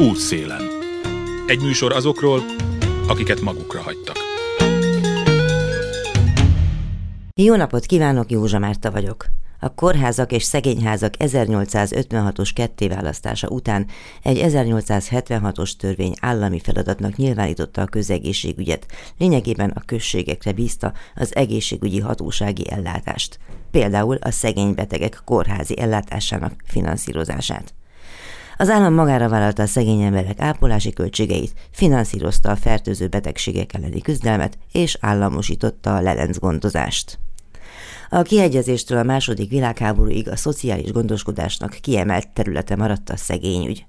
Útszélen. Egy műsor azokról, akiket magukra hagytak. Jó napot kívánok, Józsa Márta vagyok. A kórházak és szegényházak 1856-os kettéválasztása után egy 1876-os törvény állami feladatnak nyilvánította a közegészségügyet, lényegében a községekre bízta az egészségügyi hatósági ellátást, például a szegény betegek kórházi ellátásának finanszírozását. Az állam magára vállalta a szegény emberek ápolási költségeit, finanszírozta a fertőző betegségek elleni küzdelmet és államosította a lelencgondozást. A kiegyezéstől a második világháborúig a szociális gondoskodásnak kiemelt területe maradt a szegényügy.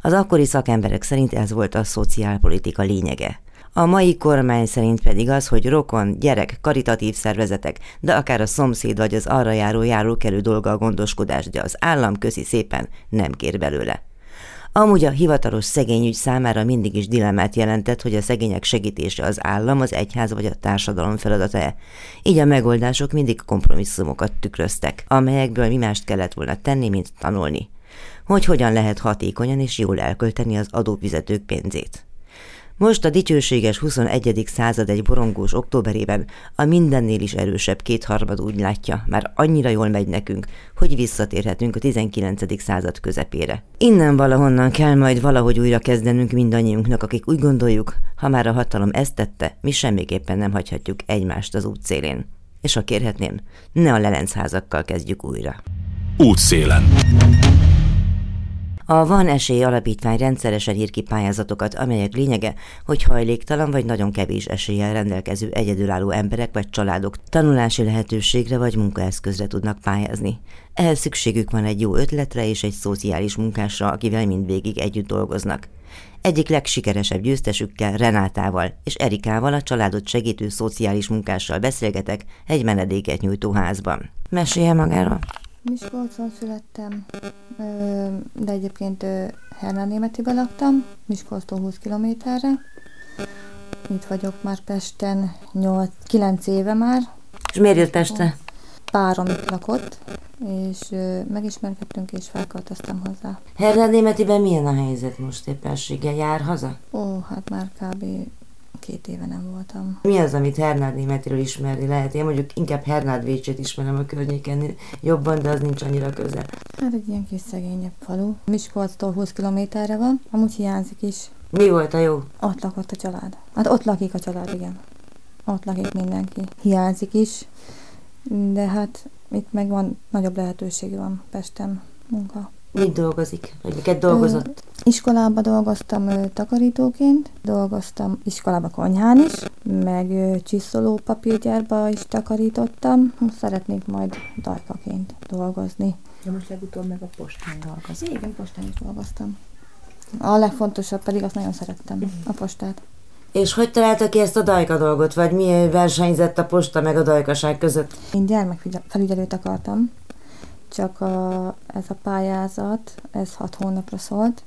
Az akkori szakemberek szerint ez volt a szociálpolitika lényege. A mai kormány szerint pedig az, hogy rokon, gyerek, karitatív szervezetek, de akár a szomszéd vagy az arra járó járókelő dolga a gondoskodás, de az állam közi szépen nem kér belőle. Amúgy a hivatalos szegényügy számára mindig is dilemmát jelentett, hogy a szegények segítése az állam, az egyház vagy a társadalom feladata-e. Így a megoldások mindig kompromisszumokat tükröztek, amelyekből mi mást kellett volna tenni, mint tanulni. Hogy hogyan lehet hatékonyan és jól elkölteni az adófizetők pénzét. Most a dicsőséges 21. század egy borongós októberében a mindennél is erősebb kétharmad úgy látja, már annyira jól megy nekünk, hogy visszatérhetünk a 19. század közepére. Innen valahonnan kell majd valahogy újra kezdenünk mindannyiunknak, akik úgy gondoljuk, ha már a hatalom ezt tette, mi semmiképpen nem hagyhatjuk egymást az útszélén. És ha kérhetném, ne a lelenchazakkal kezdjük újra. Útszélen. A Van Esély Alapítvány rendszeresen ír ki pályázatokat, amelyek lényege, hogy hajléktalan vagy nagyon kevés eséllyel rendelkező egyedülálló emberek vagy családok tanulási lehetőségre vagy munkaeszközre tudnak pályázni. Ehhez szükségük van egy jó ötletre és egy szociális munkásra, akivel mindvégig együtt dolgoznak. Egyik legsikeresebb győztesükkel, Renátával és Erikával a családot segítő szociális munkással beszélgetek egy menedéket nyújtó házban. Mesélje magáról! Miskolcon születtem, de egyébként Hernán Németiben laktam, Miskolctól 20 kilométerre. Itt vagyok már Pesten 8, 9 éve már. És miért jött Pestre? Párom itt lakott, és megismerkedtünk, és felköltöztem hozzá. Hernán Németiben milyen a helyzet most éppenséggel? Jár haza? Ó, hát már kb két éve nem voltam. Mi az, amit Hernád Németiről ismerni lehet? Én mondjuk inkább Hernád Vécsét ismerem a környéken jobban, de az nincs annyira közel. Hát egy ilyen kis szegényebb falu. Miskolctól 20 kilométerre van, amúgy hiányzik is. Mi volt a jó? Ott lakott a család. Hát ott lakik a család, igen. Ott lakik mindenki. Hiányzik is, de hát itt meg van, nagyobb lehetőség van Pesten munka. Mit dolgozik? Vagy miket dolgozott? Ö, iskolába dolgoztam ö, takarítóként, dolgoztam iskolába konyhán is, meg ö, csiszoló papírgyárba is takarítottam. Szeretnék majd dajkaként dolgozni. De most legutóbb meg a postán dolgozni. Igen, postán is dolgoztam. A legfontosabb pedig azt nagyon szerettem, a postát. És hogy találta ki ezt a dajka dolgot, vagy mi versenyzett a posta meg a dajkaság között? Én gyermekfelügyelőt akartam, csak a, ez a pályázat, ez hat hónapra szólt,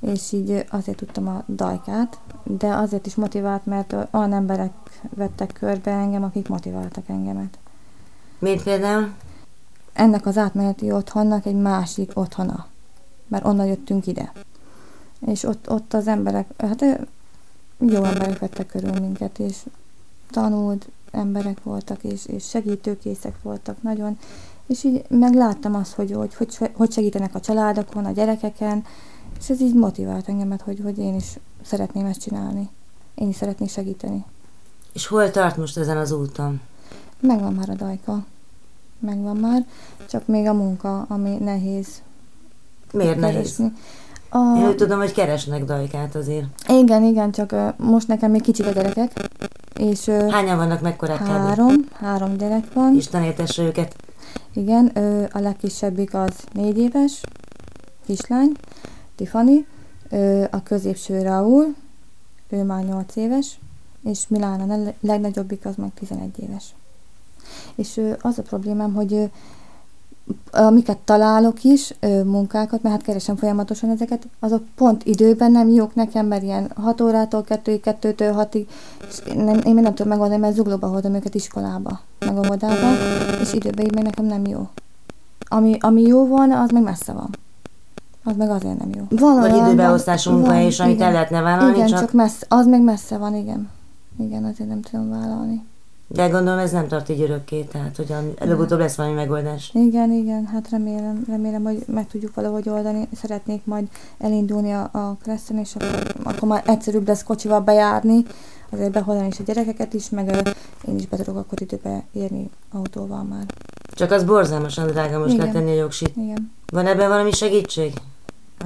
és így azért tudtam a dajkát, de azért is motivált, mert olyan emberek vettek körbe engem, akik motiváltak engemet. Mint például? Ennek az átmeneti otthonnak egy másik otthona, mert onnan jöttünk ide. És ott, ott az emberek, hát jó emberek vettek körül minket, és tanult emberek voltak, és, és segítőkészek voltak nagyon, és így megláttam azt, hogy, hogy, hogy, hogy segítenek a családokon, a gyerekeken, és ez így motivált engemet, hogy, hogy én is szeretném ezt csinálni. Én is szeretnék segíteni. És hol tart most ezen az úton? Megvan már a dajka. Megvan már, csak még a munka, ami nehéz. Miért keresni. nehéz? A... Én úgy tudom, hogy keresnek dajkát azért. Igen, igen, csak most nekem még kicsik a gyerekek. És, Hányan vannak, mekkorák Három, három gyerek van. Isten éltesse őket. Igen, a legkisebbik az négy éves, kislány, Tiffany, a középső Raúl, ő már 8 éves, és Milán a legnagyobbik az meg 11 éves. És az a problémám, hogy amiket találok is, munkákat, mert hát keresem folyamatosan ezeket, azok pont időben nem jók nekem, mert ilyen 6 órától 2 2-től 6-ig, és én, nem, én nem tudom megoldani, mert zuglóba hordom őket iskolába, meg óvodába, és időben így meg nekem nem jó. Ami, ami jó van, az meg messze van. Az meg azért nem jó. Van Vagy időbeosztású munka is, amit igen. el lehetne vállalni, igen, csak... csak messze, az meg messze van, igen. Igen, azért nem tudom vállalni. De gondolom ez nem tart így örökké, tehát hogy előbb-utóbb lesz valami megoldás. Igen, igen, hát remélem, remélem, hogy meg tudjuk valahogy oldani. Szeretnék majd elindulni a, a Kresszen, és akkor, akkor már egyszerűbb lesz kocsival bejárni, azért behozni is a gyerekeket is, meg én is be tudok akkor időbe érni autóval már. Csak az borzalmasan drága most igen. letenni a jogsit. Igen. Van ebben valami segítség?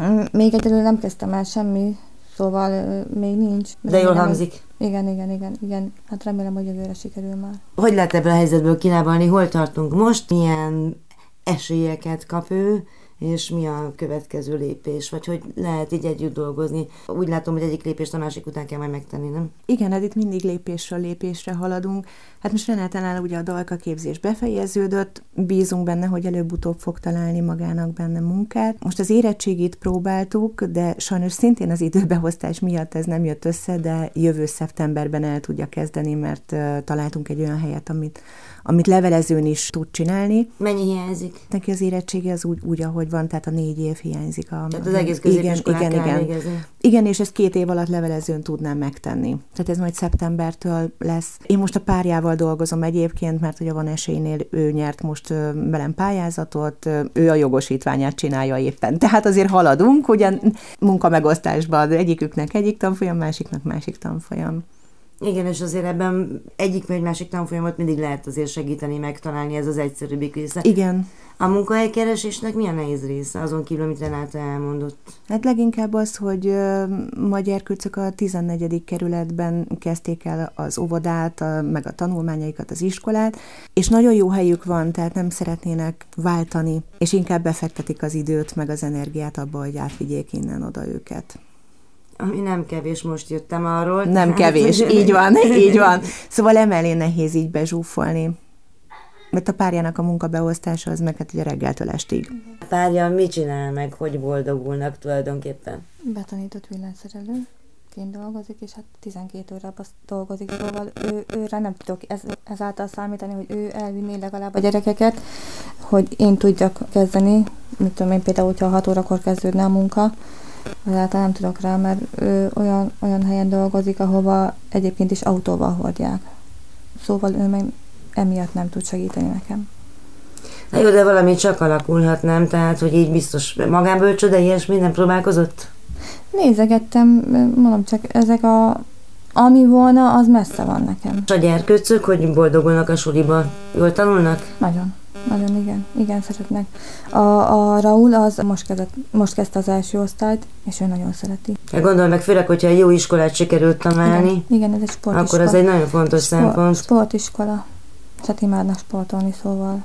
Mm, még egyelőre nem kezdtem el semmi, szóval még nincs. De jól hangzik. Igen, igen, igen, igen. Hát remélem, hogy jövőre sikerül már. Hogy lehet ebből a helyzetből kilábalni? Hol tartunk most? Milyen esélyeket kap ő? És mi a következő lépés, vagy hogy lehet így együtt dolgozni. Úgy látom, hogy egyik lépést a másik után kell majd megtenni, nem? Igen, hát itt mindig lépésről lépésre haladunk. Hát most Renátánál ugye a dalka képzés befejeződött, bízunk benne, hogy előbb-utóbb fog találni magának benne munkát. Most az érettségit próbáltuk, de sajnos szintén az időbeosztás miatt ez nem jött össze, de jövő szeptemberben el tudja kezdeni, mert találtunk egy olyan helyet, amit amit levelezőn is tud csinálni. Mennyi hiányzik? Neki az érettsége az úgy, úgy ahogy van, tehát a négy év hiányzik. A, tehát az egész igen, igen, igen. Végezni. Igen, és ezt két év alatt levelezőn tudnám megtenni. Tehát ez majd szeptembertől lesz. Én most a párjával dolgozom egyébként, mert ugye van esélynél ő nyert most velem pályázatot, ő a jogosítványát csinálja éppen. Tehát azért haladunk, ugyan munkamegosztásban egyiküknek egyik tanfolyam, másiknak másik tanfolyam. Igen, és azért ebben egyik vagy másik tanfolyamot mindig lehet azért segíteni, megtalálni, ez az egyszerűbbik része. Igen. A munkahelykeresésnek milyen nehéz része, azon kívül, amit Renáta elmondott? Hát leginkább az, hogy Magyar Kürcök a 14. kerületben kezdték el az óvodát, a, meg a tanulmányaikat, az iskolát, és nagyon jó helyük van, tehát nem szeretnének váltani, és inkább befektetik az időt, meg az energiát abba, hogy átvigyék innen oda őket. Ami nem kevés, most jöttem arról. Nem hát, kevés, így van, így van. Szóval emelé nehéz így bezsúfolni. Mert a párjának a munkabeosztása az meg hát ugye reggeltől estig. A párja mit csinál meg, hogy boldogulnak tulajdonképpen? Betanított villanyszerelő ként dolgozik, és hát 12 órában dolgozik, szóval ő, őre nem tudok ez, ezáltal számítani, hogy ő elvinné legalább a gyerekeket, hogy én tudjak kezdeni, mit tudom én például, hogyha 6 órakor kezdődne a munka, Egyáltalán nem tudok rá, mert ő olyan, olyan helyen dolgozik, ahova egyébként is autóval hordják. Szóval ő meg emiatt nem tud segíteni nekem. Na jó, de valami csak alakulhat, nem? Tehát, hogy így biztos magánbölcsöde, ilyesmi nem próbálkozott? Nézegettem, mondom csak, ezek a ami volna, az messze van nekem. És a gyerkőcök, hogy boldogulnak a suliba? Jól tanulnak? Nagyon. Nagyon igen, igen szeretnek. A, a Raúl az most, kezdett, most kezdte az első osztályt, és ő nagyon szereti. Hát gondolj meg, főleg, hogyha jó iskolát sikerült tanulni, igen, igen, ez egy sportiskola. Akkor ez egy nagyon fontos Sport, szempont. Sportiskola. Tehát imádnak sportolni, szóval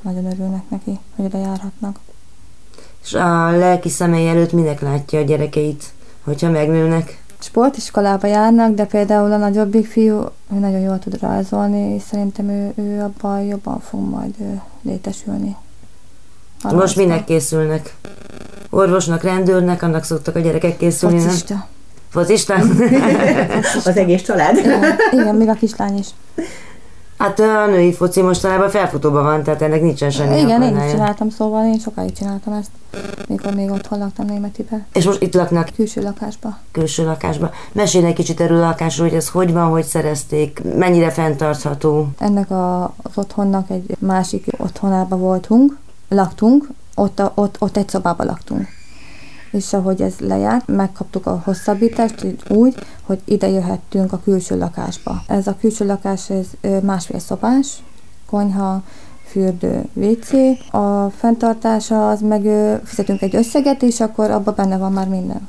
nagyon örülnek neki, hogy oda járhatnak. És a lelki szemei előtt minek látja a gyerekeit, hogyha megnőnek? sportiskolába járnak, de például a nagyobbik fiú, ő nagyon jól tud rajzolni, és szerintem ő, ő abban jobban fog majd létesülni. A Most minek készülnek? Orvosnak, rendőrnek, annak szoktak a gyerekek készülni, Focista. nem? Focista? Az egész család? Igen, igen, még a kislány is. Hát a női foci mostanában felfutóban van, tehát ennek nincsen semmi Igen, én is csináltam, szóval én sokáig csináltam ezt, mikor még otthon laktam Németibe. És most itt laknak? Külső lakásba. Külső lakásba. Mesélj egy kicsit erről a lakásról, hogy ez hogy van, hogy szerezték, mennyire fenntartható? Ennek a, az otthonnak egy másik otthonába voltunk, laktunk, ott, a, ott, ott egy szobába laktunk és ahogy ez lejárt, megkaptuk a hosszabbítást úgy, hogy ide jöhettünk a külső lakásba. Ez a külső lakás ez másfél szobás, konyha, fürdő, WC. A fenntartása az meg fizetünk egy összeget, és akkor abban benne van már minden.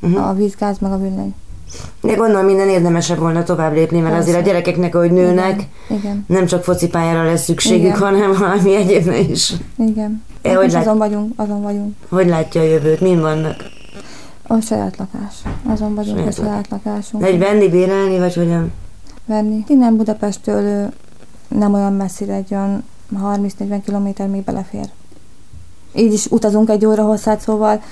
Uh-huh. A vízgáz, meg a villany. De gondolom minden érdemesebb volna tovább lépni, mert Persze. azért a gyerekeknek, ahogy nőnek, Igen. Igen. nem csak focipályára lesz szükségük, Igen. hanem valami egyébne is. Igen. E, hogy lát... azon vagyunk, azon vagyunk. Hogy látja a jövőt? Min vannak? A saját lakás. Azon vagyunk, saját a saját lakásunk. Egy venni, bérelni, vagy hogyan? Venni. Innen Budapesttől nem olyan messzire, egy olyan 30-40 km még belefér. Így is utazunk egy óra hosszát, szóval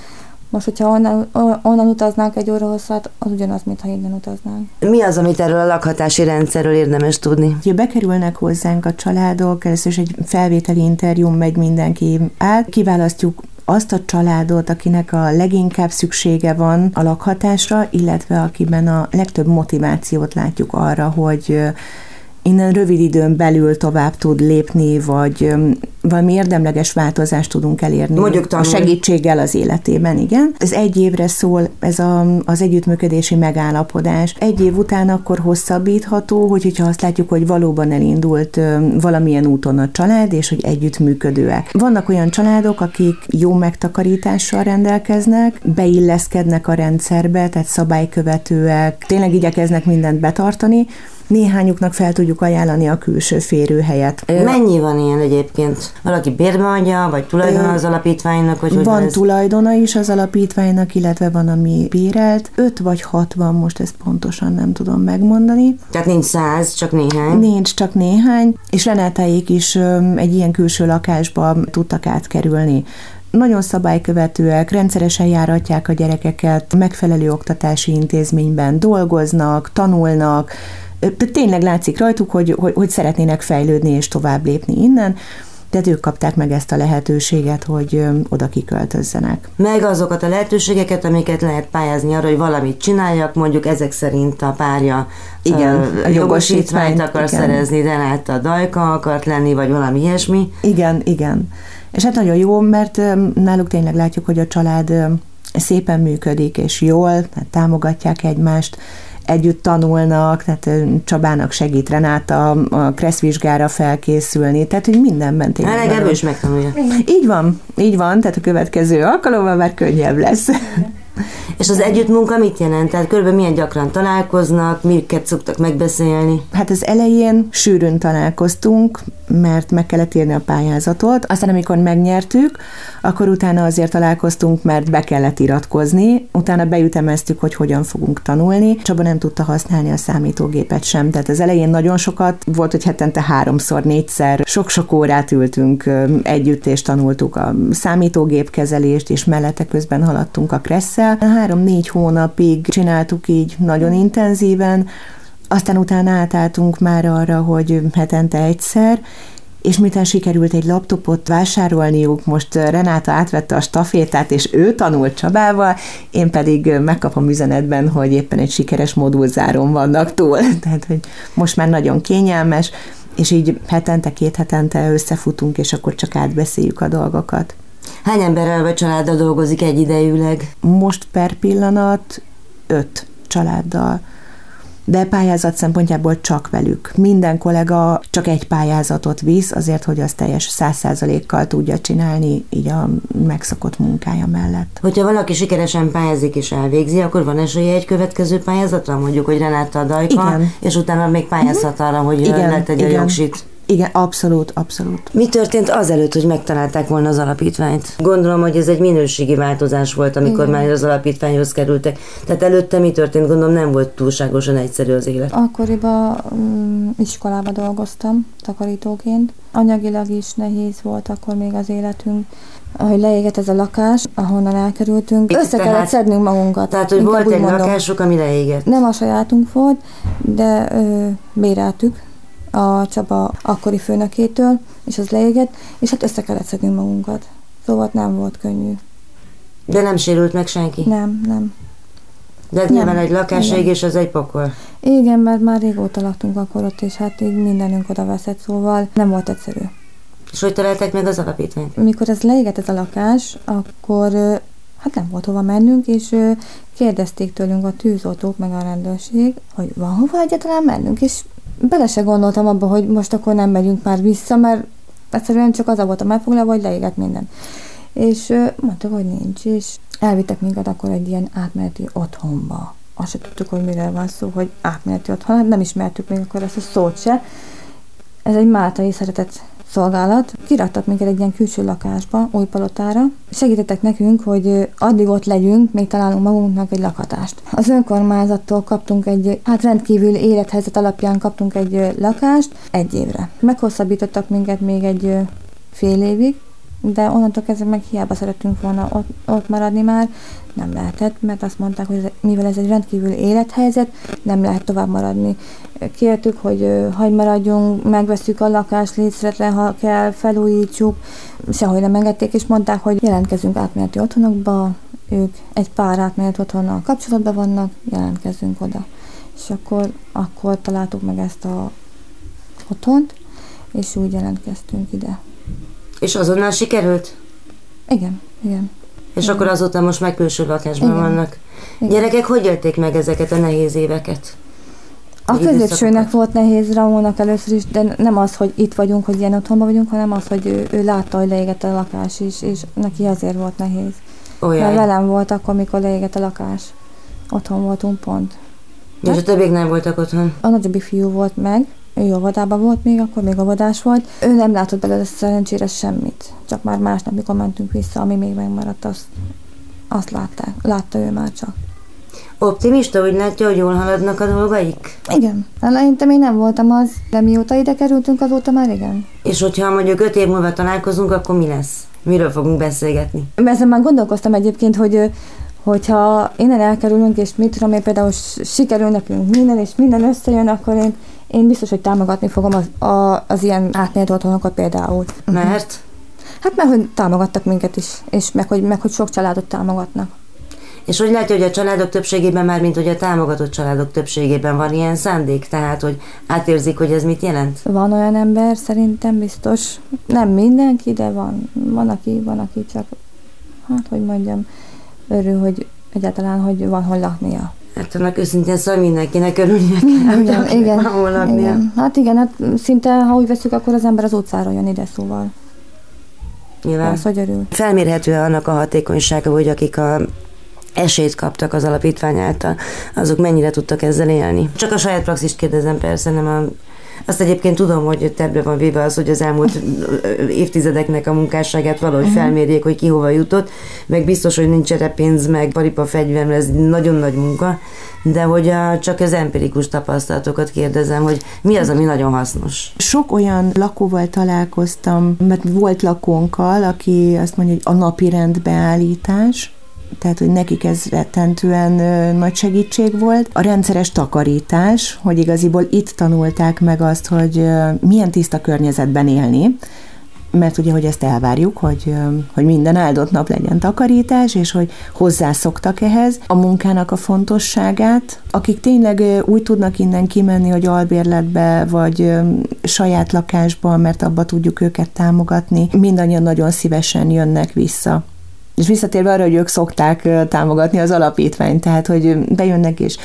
most, hogyha onnan, onnan utaznánk egy óra hosszát, az ugyanaz, mintha innen utaznánk. Mi az, amit erről a lakhatási rendszerről érdemes tudni? Ha bekerülnek hozzánk a családok, először is egy felvételi interjú megy mindenki át, kiválasztjuk azt a családot, akinek a leginkább szüksége van a lakhatásra, illetve akiben a legtöbb motivációt látjuk arra, hogy innen rövid időn belül tovább tud lépni, vagy valami érdemleges változást tudunk elérni. Mondjuk tanulni. A segítséggel az életében, igen. Ez egy évre szól, ez a, az együttműködési megállapodás. Egy év után akkor hosszabbítható, hogy, hogyha azt látjuk, hogy valóban elindult valamilyen úton a család, és hogy együttműködőek. Vannak olyan családok, akik jó megtakarítással rendelkeznek, beilleszkednek a rendszerbe, tehát szabálykövetőek, tényleg igyekeznek mindent betartani, néhányuknak fel tudjuk ajánlani a külső férőhelyet. Mennyi van ilyen egyébként? Valaki bérbe adja, vagy tulajdon az alapítványnak? Vagy van ez? tulajdona is az alapítványnak, illetve van, ami bérelt. Öt vagy hat van, most ezt pontosan nem tudom megmondani. Tehát nincs száz, csak néhány? Nincs, csak néhány. És Renátáék is egy ilyen külső lakásba tudtak átkerülni nagyon szabálykövetőek, rendszeresen járatják a gyerekeket, megfelelő oktatási intézményben dolgoznak, tanulnak, tényleg látszik rajtuk, hogy, hogy, hogy szeretnének fejlődni és tovább lépni innen, tehát ők kapták meg ezt a lehetőséget, hogy oda kiköltözzenek. Meg azokat a lehetőségeket, amiket lehet pályázni arra, hogy valamit csináljak, mondjuk ezek szerint a párja igen, a jogosítványt akar igen. szerezni, de hát a dajka akart lenni, vagy valami ilyesmi. Igen, igen. És hát nagyon jó, mert náluk tényleg látjuk, hogy a család szépen működik, és jól, támogatják egymást, együtt tanulnak, tehát Csabának segít Renáta a kresszvizsgára felkészülni, tehát hogy mindenben tényleg. Hát legalább is megtanulja. Így van, így van, tehát a következő alkalommal már könnyebb lesz. És az együttmunka mit jelent? Tehát körülbelül milyen gyakran találkoznak, miket szoktak megbeszélni? Hát az elején sűrűn találkoztunk, mert meg kellett írni a pályázatot. Aztán, amikor megnyertük, akkor utána azért találkoztunk, mert be kellett iratkozni. Utána beütemeztük, hogy hogyan fogunk tanulni. Csaba nem tudta használni a számítógépet sem. Tehát az elején nagyon sokat volt, hogy hetente háromszor, négyszer sok-sok órát ültünk együtt, és tanultuk a számítógép kezelést, és mellette közben haladtunk a kresszel. Három-négy hónapig csináltuk így nagyon intenzíven, aztán utána átálltunk már arra, hogy hetente egyszer, és miután sikerült egy laptopot vásárolniuk, most Renáta átvette a stafétát, és ő tanult Csabával, én pedig megkapom üzenetben, hogy éppen egy sikeres modulzáron vannak túl. Tehát, hogy most már nagyon kényelmes, és így hetente, két hetente összefutunk, és akkor csak átbeszéljük a dolgokat. Hány emberrel vagy családdal dolgozik egyidejűleg? Most per pillanat öt családdal de pályázat szempontjából csak velük. Minden kollega csak egy pályázatot visz, azért, hogy az teljes száz százalékkal tudja csinálni így a megszokott munkája mellett. Hogyha valaki sikeresen pályázik és elvégzi, akkor van esélye egy következő pályázatra, mondjuk, hogy Renáta a Dajka, igen. és utána még pályázhat arra, hogy igen, letegye a jogsit. Igen, abszolút, abszolút. Mi történt azelőtt, hogy megtalálták volna az alapítványt? Gondolom, hogy ez egy minőségi változás volt, amikor Igen. már az alapítványhoz kerültek. Tehát előtte mi történt? Gondolom nem volt túlságosan egyszerű az élet. Akkoriban um, iskolába dolgoztam takarítóként. Anyagilag is nehéz volt akkor még az életünk ahogy leégett ez a lakás, ahonnan elkerültünk, Itt össze tehát, kellett szednünk magunkat. Tehát, hogy volt egy mondom. lakásuk, ami leégett? Nem a sajátunk volt, de ö, béreltük, a Csaba akkori főnökétől, és az leégett, és hát össze kellett szedni magunkat. Szóval nem volt könnyű. De nem sérült meg senki? Nem, nem. De nem, nyilván egy lakáség, és az egy pokol. Igen, mert már régóta laktunk akkor ott, és hát így mindenünk oda veszett, szóval nem volt egyszerű. És hogy találták meg az alapítványt? Mikor ez leégett ez a lakás, akkor hát nem volt hova mennünk, és kérdezték tőlünk a tűzoltók, meg a rendőrség, hogy van hova egyáltalán mennünk, és bele se gondoltam abba, hogy most akkor nem megyünk már vissza, mert egyszerűen csak az a volt a megfoglalva, hogy leégett minden. És mondtak, hogy nincs, és elvittek minket akkor egy ilyen átmeneti otthonba. Azt se tudtuk, hogy miről van szó, hogy átmeneti otthon, hát nem ismertük még akkor ezt a szót se. Ez egy máltai szeretett szolgálat. Kiraktak minket egy ilyen külső lakásba, új palotára. Segítettek nekünk, hogy addig ott legyünk, még találunk magunknak egy lakhatást. Az önkormányzattól kaptunk egy, hát rendkívül élethelyzet alapján kaptunk egy lakást egy évre. Meghosszabbítottak minket még egy fél évig, de onnantól kezdve meg hiába szerettünk volna ott, ott maradni már, nem lehetett, mert azt mondták, hogy mivel ez egy rendkívül élethelyzet, nem lehet tovább maradni. Kértük, hogy hagy maradjunk, megveszük a lakást létszeretre, ha kell, felújítsuk, sehogy nem engedték, és mondták, hogy jelentkezünk átmeneti otthonokba, ők egy pár átmeneti otthonnal kapcsolatban vannak, jelentkezünk oda. És akkor, akkor találtuk meg ezt a otthont, és úgy jelentkeztünk ide. És azonnal sikerült? Igen, igen. És igen. akkor azóta most meg külső lakásban igen. vannak. Igen. Gyerekek, hogy élték meg ezeket a nehéz éveket? A középsőnek volt nehéz Ramónak először is, de nem az, hogy itt vagyunk, hogy ilyen otthonban vagyunk, hanem az, hogy ő, ő látta, hogy leégett a lakás is, és neki azért volt nehéz. Olyan. Mert velem volt akkor, mikor leégett a lakás. Otthon voltunk pont. És a többiek nem voltak otthon? A nagyobbik fiú volt meg, ő vadában volt még, akkor még a vadás volt. Ő nem látott belőle szerencsére semmit. Csak már másnap, mikor mentünk vissza, ami még megmaradt, azt, azt látták. Látta ő már csak. Optimista, úgy látja, hogy jól haladnak a dolgaik? Igen. Eleinte még nem voltam az, de mióta ide kerültünk, azóta már igen. És hogyha mondjuk öt év múlva találkozunk, akkor mi lesz? Miről fogunk beszélgetni? Ezen már gondolkoztam egyébként, hogy hogyha innen elkerülünk, és mit tudom én például sikerül nekünk minden, és minden összejön, akkor én én biztos, hogy támogatni fogom az, a, az ilyen átmélt otthonokat például. Mert? Hát mert hogy támogattak minket is, és meg hogy, meg hogy sok családot támogatnak. És hogy látja, hogy a családok többségében már, mint hogy a támogatott családok többségében van ilyen szándék, tehát hogy átérzik, hogy ez mit jelent? Van olyan ember, szerintem biztos, nem mindenki, de van, van aki, van aki csak, hát hogy mondjam, örül, hogy egyáltalán, hogy van hol laknia. Hát annak őszintén szóval mindenkinek örülnie kell, igen, hogy igen, igen. Hát igen, hát szinte, ha úgy veszük, akkor az ember az utcára jön ide, szóval. Nyilván. Az, hogy örül. Felmérhető annak a hatékonysága, hogy akik a esélyt kaptak az alapítvány által, azok mennyire tudtak ezzel élni. Csak a saját praxist kérdezem persze, nem a azt egyébként tudom, hogy terve van véve az, hogy az elmúlt évtizedeknek a munkásságát valahogy uh-huh. felmérjék, hogy ki hova jutott, meg biztos, hogy nincs erre pénz, meg paripa fegyver, ez nagyon nagy munka, de hogy a, csak az empirikus tapasztalatokat kérdezem, hogy mi az, ami nagyon hasznos. Sok olyan lakóval találkoztam, mert volt lakónkkal, aki azt mondja, hogy a napi rendbeállítás, tehát hogy nekik ez rettentően nagy segítség volt. A rendszeres takarítás, hogy igaziból itt tanulták meg azt, hogy milyen tiszta környezetben élni, mert ugye, hogy ezt elvárjuk, hogy, hogy minden áldott nap legyen takarítás, és hogy hozzászoktak ehhez a munkának a fontosságát. Akik tényleg úgy tudnak innen kimenni, hogy albérletbe, vagy saját lakásba, mert abba tudjuk őket támogatni, mindannyian nagyon szívesen jönnek vissza. És visszatérve arra, hogy ők szokták támogatni az alapítványt, tehát hogy bejönnek, és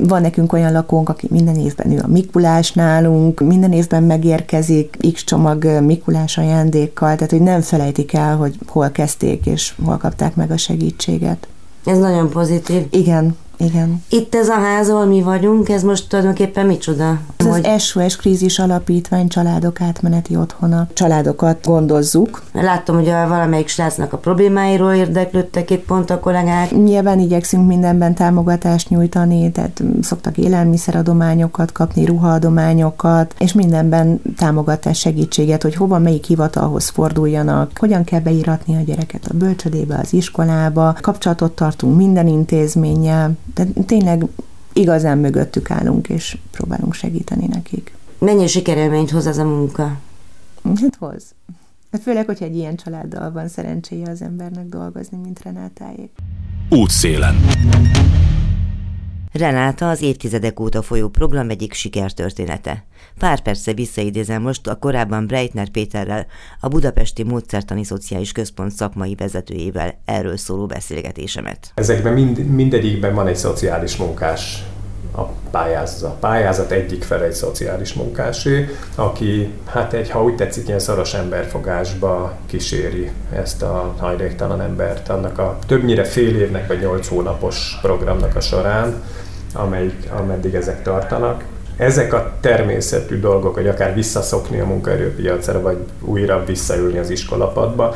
van nekünk olyan lakónk, aki minden évben ő a Mikulás nálunk, minden évben megérkezik X csomag Mikulás ajándékkal, tehát hogy nem felejtik el, hogy hol kezdték, és hol kapták meg a segítséget. Ez nagyon pozitív. Igen, igen. Itt ez a ház, ahol mi vagyunk, ez most tulajdonképpen micsoda? Ez hogy... az SOS Krízis Alapítvány családok átmeneti otthona. Családokat gondozzuk. Láttam, hogy a valamelyik srácnak a problémáiról érdeklődtek itt pont a kollégák. Nyilván igyekszünk mindenben támogatást nyújtani, tehát szoktak élelmiszeradományokat kapni, ruhaadományokat, és mindenben támogatás segítséget, hogy hova, melyik hivatalhoz forduljanak, hogyan kell beíratni a gyereket a bölcsödébe, az iskolába, kapcsolatot tartunk minden intézménnyel, de tényleg igazán mögöttük állunk, és próbálunk segíteni nekik. Mennyi sikerélményt hoz az a munka? Hát hoz. Hát főleg, hogyha egy ilyen családdal van szerencséje az embernek dolgozni, mint Renátáék. Útszélen. Renáta az évtizedek óta folyó program egyik sikertörténete. Pár perce visszaidézem most a korábban Breitner Péterrel, a Budapesti Módszertani Szociális Központ szakmai vezetőjével erről szóló beszélgetésemet. Ezekben mind, mindegyikben van egy szociális munkás a pályázat. A pályázat egyik fele egy szociális munkásé, aki, hát egy, ha úgy tetszik, ilyen szoros emberfogásba kíséri ezt a hajléktalan embert, annak a többnyire fél évnek vagy nyolc hónapos programnak a során, amelyik, ameddig ezek tartanak. Ezek a természetű dolgok, hogy akár visszaszokni a munkaerőpiacra, vagy újra visszaülni az iskolapadba,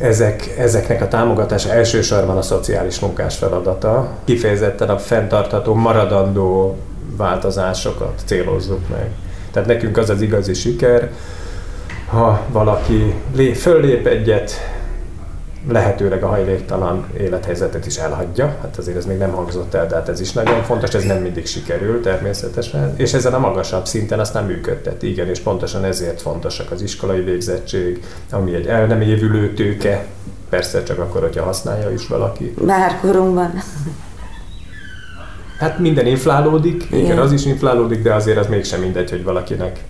ezek, ezeknek a támogatása elsősorban a szociális munkás feladata. Kifejezetten a fenntartható, maradandó változásokat célozzuk meg. Tehát nekünk az az igazi siker, ha valaki lé, föllép egyet, lehetőleg a hajléktalan élethelyzetet is elhagyja. Hát azért ez még nem hangzott el, de hát ez is nagyon fontos, ez nem mindig sikerül természetesen. És ezen a magasabb szinten azt nem működtet, igen, és pontosan ezért fontosak az iskolai végzettség, ami egy el nem évülő tőke, persze csak akkor, hogyha használja is valaki. Bárkorunkban. Hát minden inflálódik, igen. igen, az is inflálódik, de azért az mégsem mindegy, hogy valakinek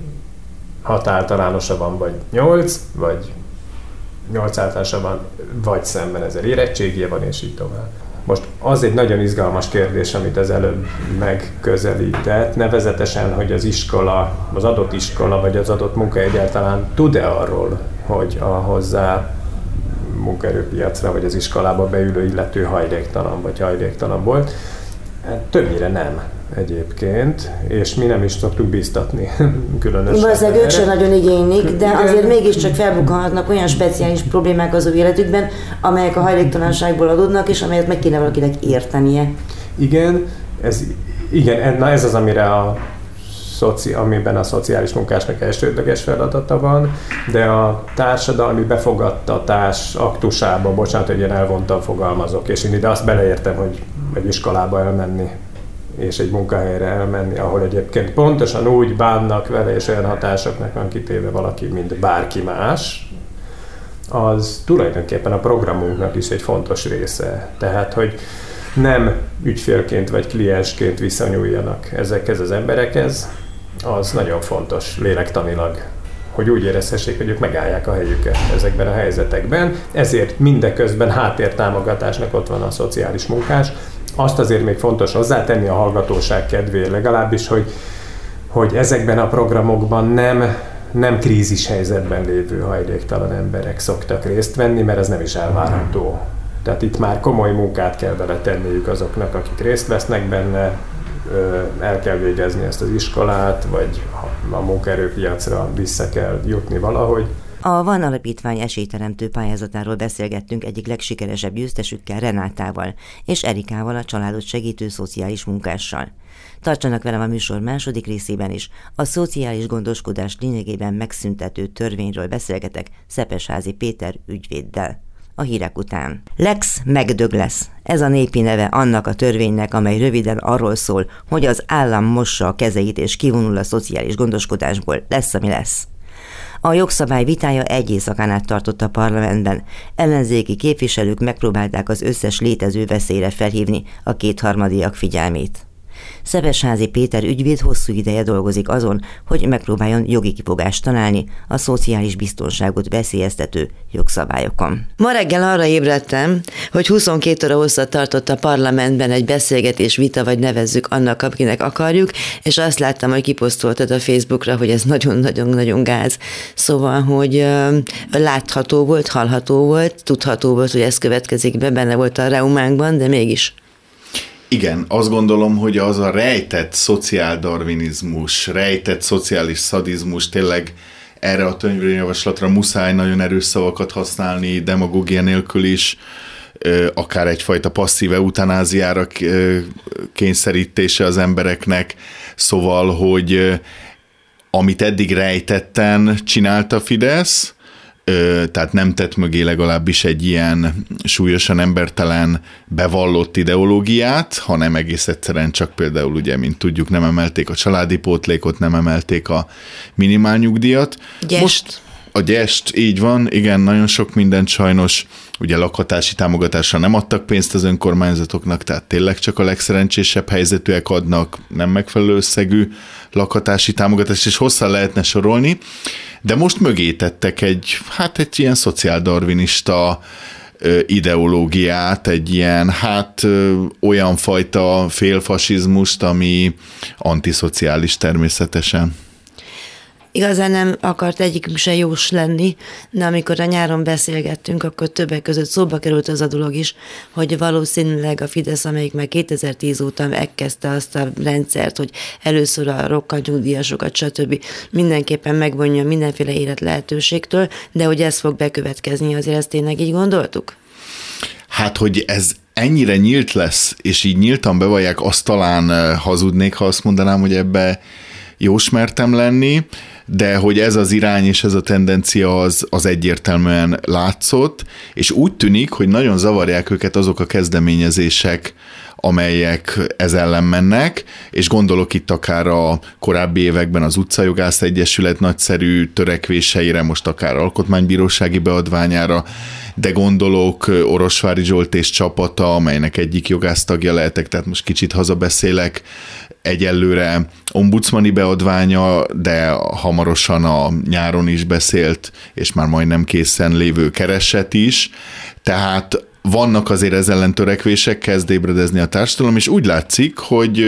hat általánosa van, vagy nyolc, vagy nyolc általánosa van, vagy szemben ezer érettségje van, és így tovább. Most az egy nagyon izgalmas kérdés, amit az előbb megközelített, nevezetesen, hogy az iskola, az adott iskola, vagy az adott munka egyáltalán tud-e arról, hogy a hozzá munkaerőpiacra, vagy az iskolába beülő illető hajléktalan, vagy hajléktalan volt. Hát többnyire nem egyébként, és mi nem is szoktuk biztatni különösen. Valószínűleg ők sem nagyon igénylik, de Igen. azért mégiscsak felbukkanhatnak olyan speciális problémák az ő életükben, amelyek a hajléktalanságból adódnak, és amelyet meg kéne valakinek értenie. Igen, ez, igen, na ez az, amire a szoci, amiben a szociális munkásnak elsődleges feladata van, de a társadalmi befogadtatás aktusába, bocsánat, hogy én elvontan fogalmazok, és én ide azt beleértem, hogy egy iskolába elmenni és egy munkahelyre elmenni, ahol egyébként pontosan úgy bánnak vele, és olyan hatásoknak van kitéve valaki, mint bárki más, az tulajdonképpen a programunknak is egy fontos része. Tehát, hogy nem ügyfélként vagy kliensként viszonyuljanak ezekhez az emberekhez, az nagyon fontos lélektanilag, hogy úgy érezhessék, hogy ők megállják a helyüket ezekben a helyzetekben. Ezért mindeközben háttértámogatásnak ott van a szociális munkás, azt azért még fontos hozzátenni a hallgatóság kedvéért legalábbis, hogy, hogy ezekben a programokban nem, nem krízis helyzetben lévő hajléktalan emberek szoktak részt venni, mert ez nem is elvárható. Tehát itt már komoly munkát kell beletenniük azoknak, akik részt vesznek benne, el kell végezni ezt az iskolát, vagy a munkaerőpiacra vissza kell jutni valahogy. A Van Alapítvány esélyteremtő pályázatáról beszélgettünk egyik legsikeresebb győztesükkel, Renátával, és Erikával, a családot segítő szociális munkással. Tartsanak velem a műsor második részében is. A szociális gondoskodás lényegében megszüntető törvényről beszélgetek Szepesházi Péter ügyvéddel. A hírek után. Lex megdög lesz. Ez a népi neve annak a törvénynek, amely röviden arról szól, hogy az állam mossa a kezeit és kivonul a szociális gondoskodásból. Lesz, ami lesz. A jogszabály vitája egy éjszakán át tartott a parlamentben. Ellenzéki képviselők megpróbálták az összes létező veszélyre felhívni a kétharmadiak figyelmét. Szebesházi Péter ügyvéd hosszú ideje dolgozik azon, hogy megpróbáljon jogi kifogást találni a szociális biztonságot veszélyeztető jogszabályokon. Ma reggel arra ébredtem, hogy 22 óra hosszat tartott a parlamentben egy beszélgetés, vita, vagy nevezzük annak, akinek akarjuk, és azt láttam, hogy kiposztoltad a Facebookra, hogy ez nagyon-nagyon-nagyon gáz. Szóval, hogy látható volt, hallható volt, tudható volt, hogy ez következik be, benne volt a reumánkban, de mégis. Igen, azt gondolom, hogy az a rejtett szociáldarvinizmus, rejtett szociális szadizmus tényleg erre a törvényjavaslatra muszáj nagyon erős szavakat használni, demagógia nélkül is, akár egyfajta passzív eutanáziára kényszerítése az embereknek, szóval, hogy amit eddig rejtetten csinálta Fidesz, tehát nem tett mögé legalábbis egy ilyen súlyosan embertelen bevallott ideológiát, hanem egész egyszerűen csak például ugye, mint tudjuk, nem emelték a családi pótlékot, nem emelték a minimálnyugdíjat. Gyest. Most a gyest, így van, igen, nagyon sok mindent sajnos, ugye lakhatási támogatásra nem adtak pénzt az önkormányzatoknak, tehát tényleg csak a legszerencsésebb helyzetűek adnak nem megfelelő összegű lakhatási támogatást, és hosszan lehetne sorolni, de most mögé tettek egy, hát egy ilyen szociáldarvinista ideológiát, egy ilyen, hát olyan fajta félfasizmust, ami antiszociális természetesen. Igazán nem akart egyikünk se jós lenni, de amikor a nyáron beszélgettünk, akkor többek között szóba került az a dolog is, hogy valószínűleg a Fidesz, amelyik meg 2010 óta megkezdte azt a rendszert, hogy először a rokkanyugdíjasokat, stb. mindenképpen megvonja mindenféle élet lehetőségtől, de hogy ez fog bekövetkezni, azért ezt tényleg így gondoltuk? Hát, hogy ez ennyire nyílt lesz, és így nyíltan bevallják, azt talán hazudnék, ha azt mondanám, hogy ebbe jósmertem lenni. De hogy ez az irány és ez a tendencia az, az egyértelműen látszott, és úgy tűnik, hogy nagyon zavarják őket azok a kezdeményezések, amelyek ez ellen mennek, és gondolok itt akár a korábbi években az Utcajogász Egyesület nagyszerű törekvéseire, most akár alkotmánybírósági beadványára, de gondolok Orosvári Zsolt és csapata, amelynek egyik jogásztagja lehetek, tehát most kicsit hazabeszélek, egyelőre ombudsmani beadványa, de hamarosan a nyáron is beszélt, és már majdnem készen lévő kereset is. Tehát vannak azért ez ellen törekvések, kezd ébredezni a társadalom, és úgy látszik, hogy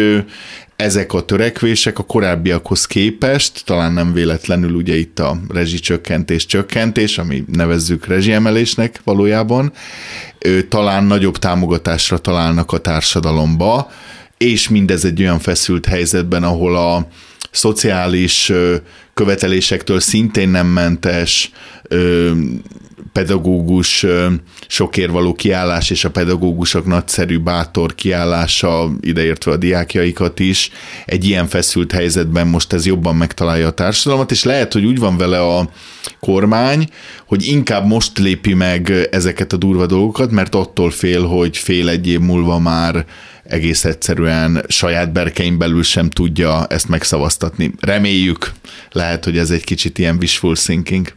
ezek a törekvések a korábbiakhoz képest, talán nem véletlenül ugye itt a rezsicsökkentés csökkentés, ami nevezzük rezsiemelésnek valójában, talán nagyobb támogatásra találnak a társadalomba, és mindez egy olyan feszült helyzetben, ahol a szociális követelésektől szintén nem mentes pedagógus sokért való kiállás és a pedagógusok nagyszerű bátor kiállása, ideértve a diákjaikat is, egy ilyen feszült helyzetben most ez jobban megtalálja a társadalmat, és lehet, hogy úgy van vele a kormány, hogy inkább most lépi meg ezeket a durva dolgokat, mert attól fél, hogy fél egy év múlva már egész egyszerűen saját berkein belül sem tudja ezt megszavaztatni. Reméljük, lehet, hogy ez egy kicsit ilyen wishful thinking.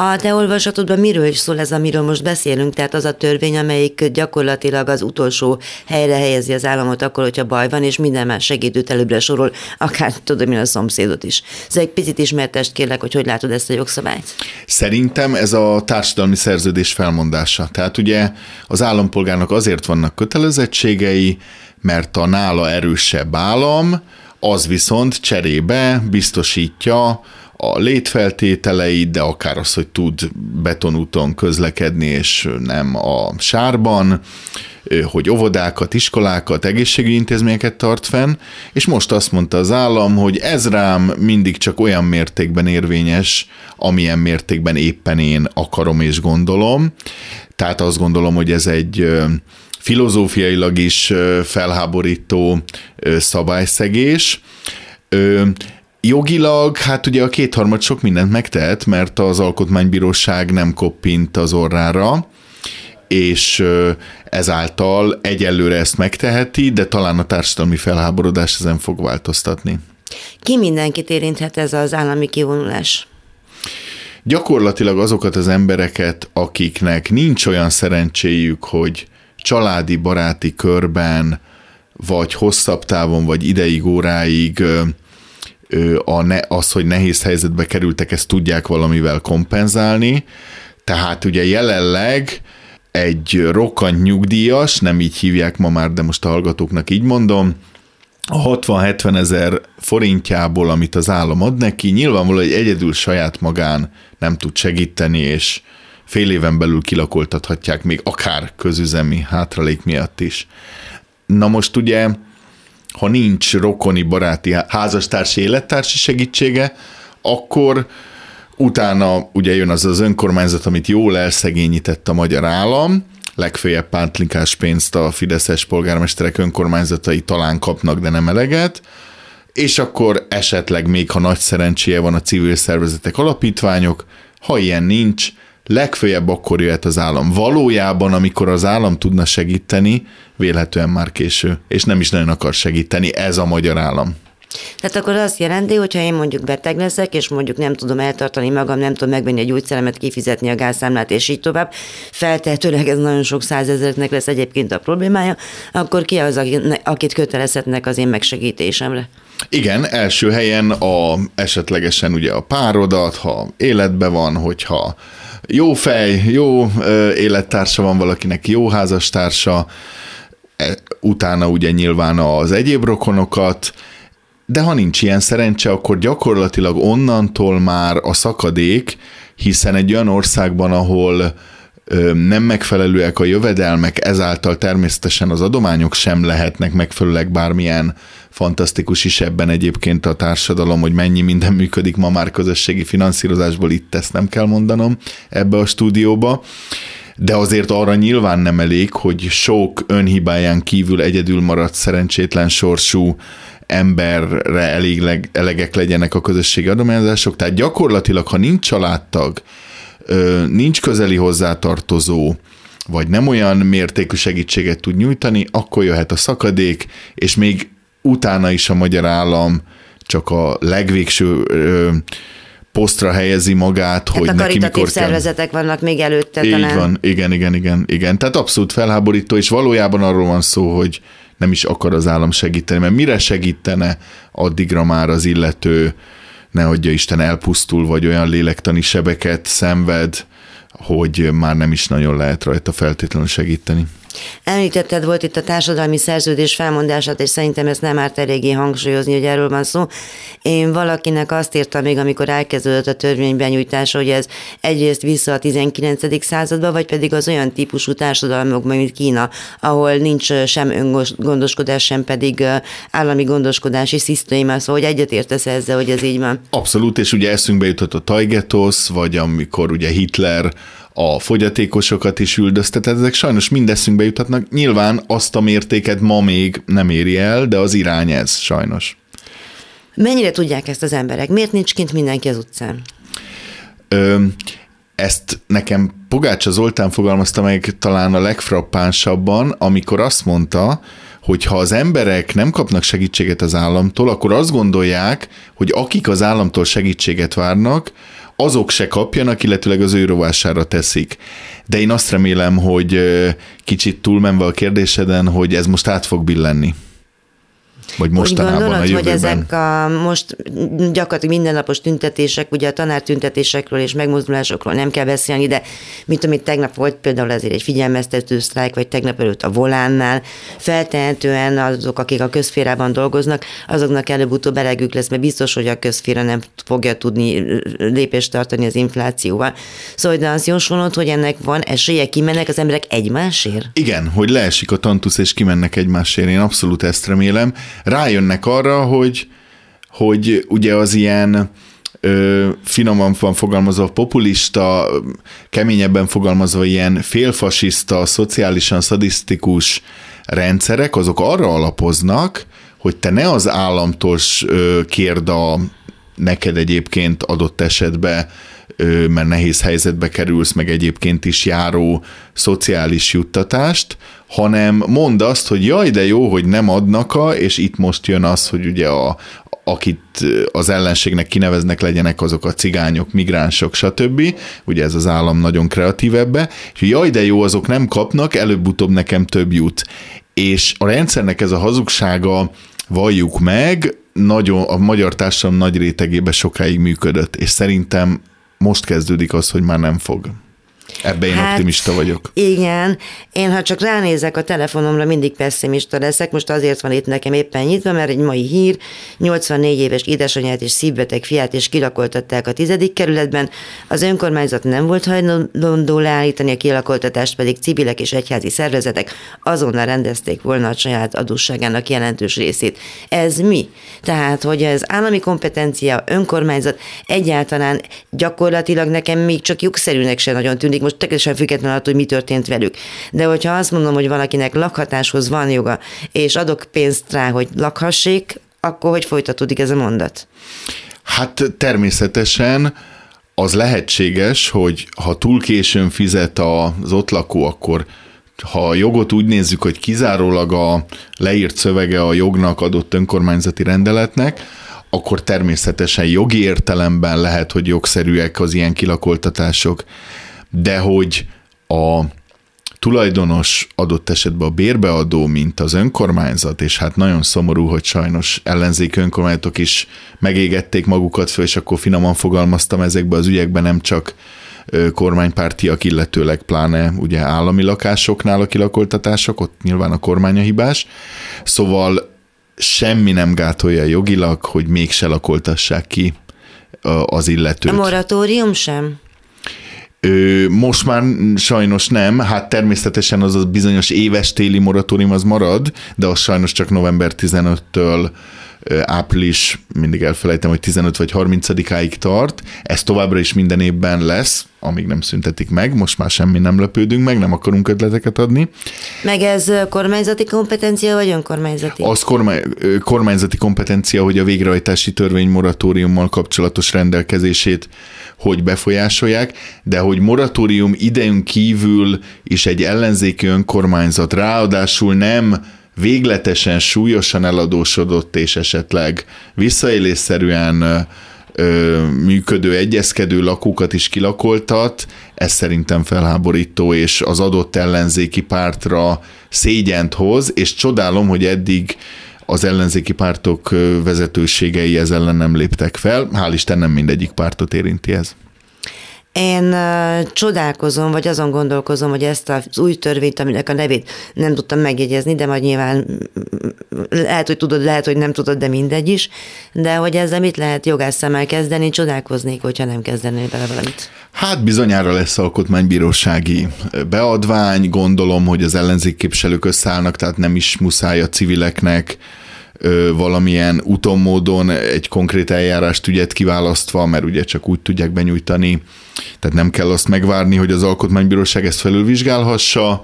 A te olvasatodban miről is szól ez, amiről most beszélünk? Tehát az a törvény, amelyik gyakorlatilag az utolsó helyre helyezi az államot akkor, hogyha baj van, és minden más segítőt előbbre sorol, akár tudom én a szomszédot is. Szóval egy picit ismertest kérlek, hogy hogy látod ezt a jogszabályt? Szerintem ez a társadalmi szerződés felmondása. Tehát ugye az állampolgárnak azért vannak kötelezettségei, mert a nála erősebb állam, az viszont cserébe biztosítja a létfeltételeit, de akár az, hogy tud betonúton közlekedni, és nem a sárban, hogy óvodákat, iskolákat, egészségügyi intézményeket tart fenn, és most azt mondta az állam, hogy ez rám mindig csak olyan mértékben érvényes, amilyen mértékben éppen én akarom és gondolom. Tehát azt gondolom, hogy ez egy filozófiailag is felháborító szabályszegés. Jogilag, hát ugye a kétharmad sok mindent megtehet, mert az alkotmánybíróság nem koppint az orrára, és ezáltal egyelőre ezt megteheti, de talán a társadalmi felháborodás ezen fog változtatni. Ki mindenkit érinthet ez az állami kivonulás? Gyakorlatilag azokat az embereket, akiknek nincs olyan szerencséjük, hogy családi, baráti körben, vagy hosszabb távon, vagy ideig, óráig a ne, az, hogy nehéz helyzetbe kerültek, ezt tudják valamivel kompenzálni. Tehát ugye jelenleg egy rokkant nyugdíjas, nem így hívják ma már, de most a hallgatóknak így mondom, a 60-70 ezer forintjából, amit az állam ad neki, nyilvánvaló, hogy egyedül saját magán nem tud segíteni, és fél éven belül kilakoltathatják még akár közüzemi hátralék miatt is. Na most ugye ha nincs rokoni, baráti, házastársi, élettársi segítsége, akkor utána ugye jön az az önkormányzat, amit jól elszegényített a magyar állam, legfőjebb pántlikás pénzt a fideszes polgármesterek önkormányzatai talán kapnak, de nem eleget, és akkor esetleg még, ha nagy szerencséje van a civil szervezetek, alapítványok, ha ilyen nincs, legfőjebb akkor jöhet az állam. Valójában, amikor az állam tudna segíteni, vélhetően már késő, és nem is nagyon akar segíteni ez a magyar állam. Tehát akkor azt jelenti, hogy ha én mondjuk beteg leszek, és mondjuk nem tudom eltartani magam, nem tudom megvenni a gyógyszeremet, kifizetni a gázszámlát, és így tovább, feltehetőleg ez nagyon sok százezereknek lesz egyébként a problémája, akkor ki az, akit kötelezhetnek az én megsegítésemre? Igen, első helyen a, esetlegesen ugye a párodat, ha életbe van, hogyha jó fej, jó élettársa van valakinek, jó házastársa, e, utána ugye nyilván az egyéb rokonokat, de ha nincs ilyen szerencse, akkor gyakorlatilag onnantól már a szakadék, hiszen egy olyan országban, ahol nem megfelelőek a jövedelmek, ezáltal természetesen az adományok sem lehetnek megfelelőek bármilyen fantasztikus is ebben egyébként a társadalom, hogy mennyi minden működik ma már közösségi finanszírozásból, itt ezt nem kell mondanom ebbe a stúdióba de azért arra nyilván nem elég, hogy sok önhibáján kívül egyedül maradt szerencsétlen sorsú emberre elég leg, elegek legyenek a közösségi adományozások. Tehát gyakorlatilag, ha nincs családtag, nincs közeli hozzátartozó, vagy nem olyan mértékű segítséget tud nyújtani, akkor jöhet a szakadék, és még utána is a magyar állam csak a legvégső ö, posztra helyezi magát, hát hogy a neki mikor szervezetek kell. vannak még előtte Így talán. van, igen, igen, igen, igen. Tehát abszolút felháborító, és valójában arról van szó, hogy nem is akar az állam segíteni, mert mire segítene addigra már az illető, ne adja Isten elpusztul, vagy olyan lélektani sebeket szenved, hogy már nem is nagyon lehet rajta feltétlenül segíteni. Említetted volt itt a társadalmi szerződés felmondását, és szerintem ezt nem árt eléggé hangsúlyozni, hogy erről van szó. Én valakinek azt írtam még, amikor elkezdődött a törvény benyújtása, hogy ez egyrészt vissza a 19. századba, vagy pedig az olyan típusú társadalmakban, mint Kína, ahol nincs sem öngondoskodás, sem pedig állami gondoskodási szisztéma, szóval hogy egyetértesz ezzel, hogy ez így van. Abszolút, és ugye eszünkbe jutott a Tajgetosz, vagy amikor ugye Hitler a fogyatékosokat is üldöztet, ezek sajnos mind eszünkbe juthatnak. Nyilván azt a mértéket ma még nem éri el, de az irány ez sajnos. Mennyire tudják ezt az emberek? Miért nincs kint mindenki az utcán? Ö, ezt nekem Pogácsa Zoltán fogalmazta meg talán a legfrappánsabban, amikor azt mondta, hogy ha az emberek nem kapnak segítséget az államtól, akkor azt gondolják, hogy akik az államtól segítséget várnak, azok se kapjanak, illetőleg az ő rovására teszik. De én azt remélem, hogy kicsit túlmenve a kérdéseden, hogy ez most át fog billenni. Vagy mostanában Úgy gondolod, a jövőben. hogy ezek a most gyakorlatilag mindennapos tüntetések, ugye a tanártüntetésekről és megmozdulásokról nem kell beszélni, de mint amit tegnap volt például ezért egy figyelmeztető sztrájk, vagy tegnap előtt a volánnál, feltehetően azok, akik a közférában dolgoznak, azoknak előbb-utóbb elegük lesz, mert biztos, hogy a közféra nem fogja tudni lépést tartani az inflációval. Szóval, de azt jósolod, hogy ennek van esélye, kimennek az emberek egymásért? Igen, hogy leesik a tantusz és kimennek egymásért, én abszolút ezt remélem rájönnek arra, hogy, hogy ugye az ilyen ö, finoman van fogalmazva populista, keményebben fogalmazva ilyen félfasiszta, szociálisan szadisztikus rendszerek, azok arra alapoznak, hogy te ne az államtól kérd a neked egyébként adott esetben mert nehéz helyzetbe kerülsz, meg egyébként is járó szociális juttatást, hanem mondd azt, hogy jaj, de jó, hogy nem adnak a, és itt most jön az, hogy ugye a, akit az ellenségnek kineveznek, legyenek azok a cigányok, migránsok, stb. Ugye ez az állam nagyon kreatív ebbe, és jaj, de jó, azok nem kapnak, előbb-utóbb nekem több jut. És a rendszernek ez a hazugsága, valljuk meg, nagyon, a magyar társadalom nagy rétegében sokáig működött, és szerintem most kezdődik az, hogy már nem fog. Ebben én hát, optimista vagyok. Igen, én ha csak ránézek a telefonomra, mindig pessimista leszek. Most azért van itt nekem éppen nyitva, mert egy mai hír, 84 éves édesanyját és szívbeteg fiát is kilakoltatták a tizedik kerületben. Az önkormányzat nem volt hajlandó leállítani a kilakoltatást, pedig civilek és egyházi szervezetek azonnal rendezték volna a saját adósságának jelentős részét. Ez mi? Tehát, hogy ez állami kompetencia, önkormányzat, egyáltalán gyakorlatilag nekem még csak jogszerűnek se nagyon tűnik, most teljesen független attól, hogy mi történt velük. De hogyha azt mondom, hogy valakinek lakhatáshoz van joga, és adok pénzt rá, hogy lakhassék, akkor hogy folytatódik ez a mondat? Hát természetesen az lehetséges, hogy ha túl későn fizet az ott lakó, akkor ha a jogot úgy nézzük, hogy kizárólag a leírt szövege a jognak adott önkormányzati rendeletnek, akkor természetesen jogi értelemben lehet, hogy jogszerűek az ilyen kilakoltatások de hogy a tulajdonos adott esetben a bérbeadó, mint az önkormányzat, és hát nagyon szomorú, hogy sajnos ellenzék önkormányzatok is megégették magukat föl, és akkor finoman fogalmaztam ezekbe az ügyekben nem csak kormánypártiak, illetőleg pláne ugye állami lakásoknál a kilakoltatások, ott nyilván a kormány a hibás. Szóval semmi nem gátolja jogilag, hogy mégse lakoltassák ki az illetőt. A moratórium sem? Most már sajnos nem, hát természetesen az a bizonyos éves téli moratórium az marad, de az sajnos csak november 15-től április, mindig elfelejtem, hogy 15 vagy 30-áig tart. Ez továbbra is minden évben lesz, amíg nem szüntetik meg, most már semmi nem lepődünk meg, nem akarunk ötleteket adni. Meg ez kormányzati kompetencia, vagy önkormányzati? Az kormány, kormányzati kompetencia, hogy a végrehajtási törvény moratóriummal kapcsolatos rendelkezését hogy befolyásolják, de hogy moratórium idejön kívül is egy ellenzéki önkormányzat ráadásul nem végletesen súlyosan eladósodott és esetleg visszaélésszerűen működő, egyezkedő lakókat is kilakoltat, ez szerintem felháborító, és az adott ellenzéki pártra szégyent hoz, és csodálom, hogy eddig az ellenzéki pártok vezetőségei ez ellen nem léptek fel. Hál' Isten nem mindegyik pártot érinti ez. Én csodálkozom, vagy azon gondolkozom, hogy ezt az új törvényt, aminek a nevét nem tudtam megjegyezni, de majd nyilván lehet, hogy tudod, lehet, hogy nem tudod, de mindegy is, de hogy ezzel mit lehet jogász szemmel kezdeni, csodálkoznék, hogyha nem kezdenél bele valamit. Hát bizonyára lesz alkotmánybírósági beadvány, gondolom, hogy az ellenzékképviselők összeállnak, tehát nem is muszáj a civileknek valamilyen úton, módon egy konkrét eljárást ügyet kiválasztva, mert ugye csak úgy tudják benyújtani, tehát nem kell azt megvárni, hogy az Alkotmánybíróság ezt felülvizsgálhassa,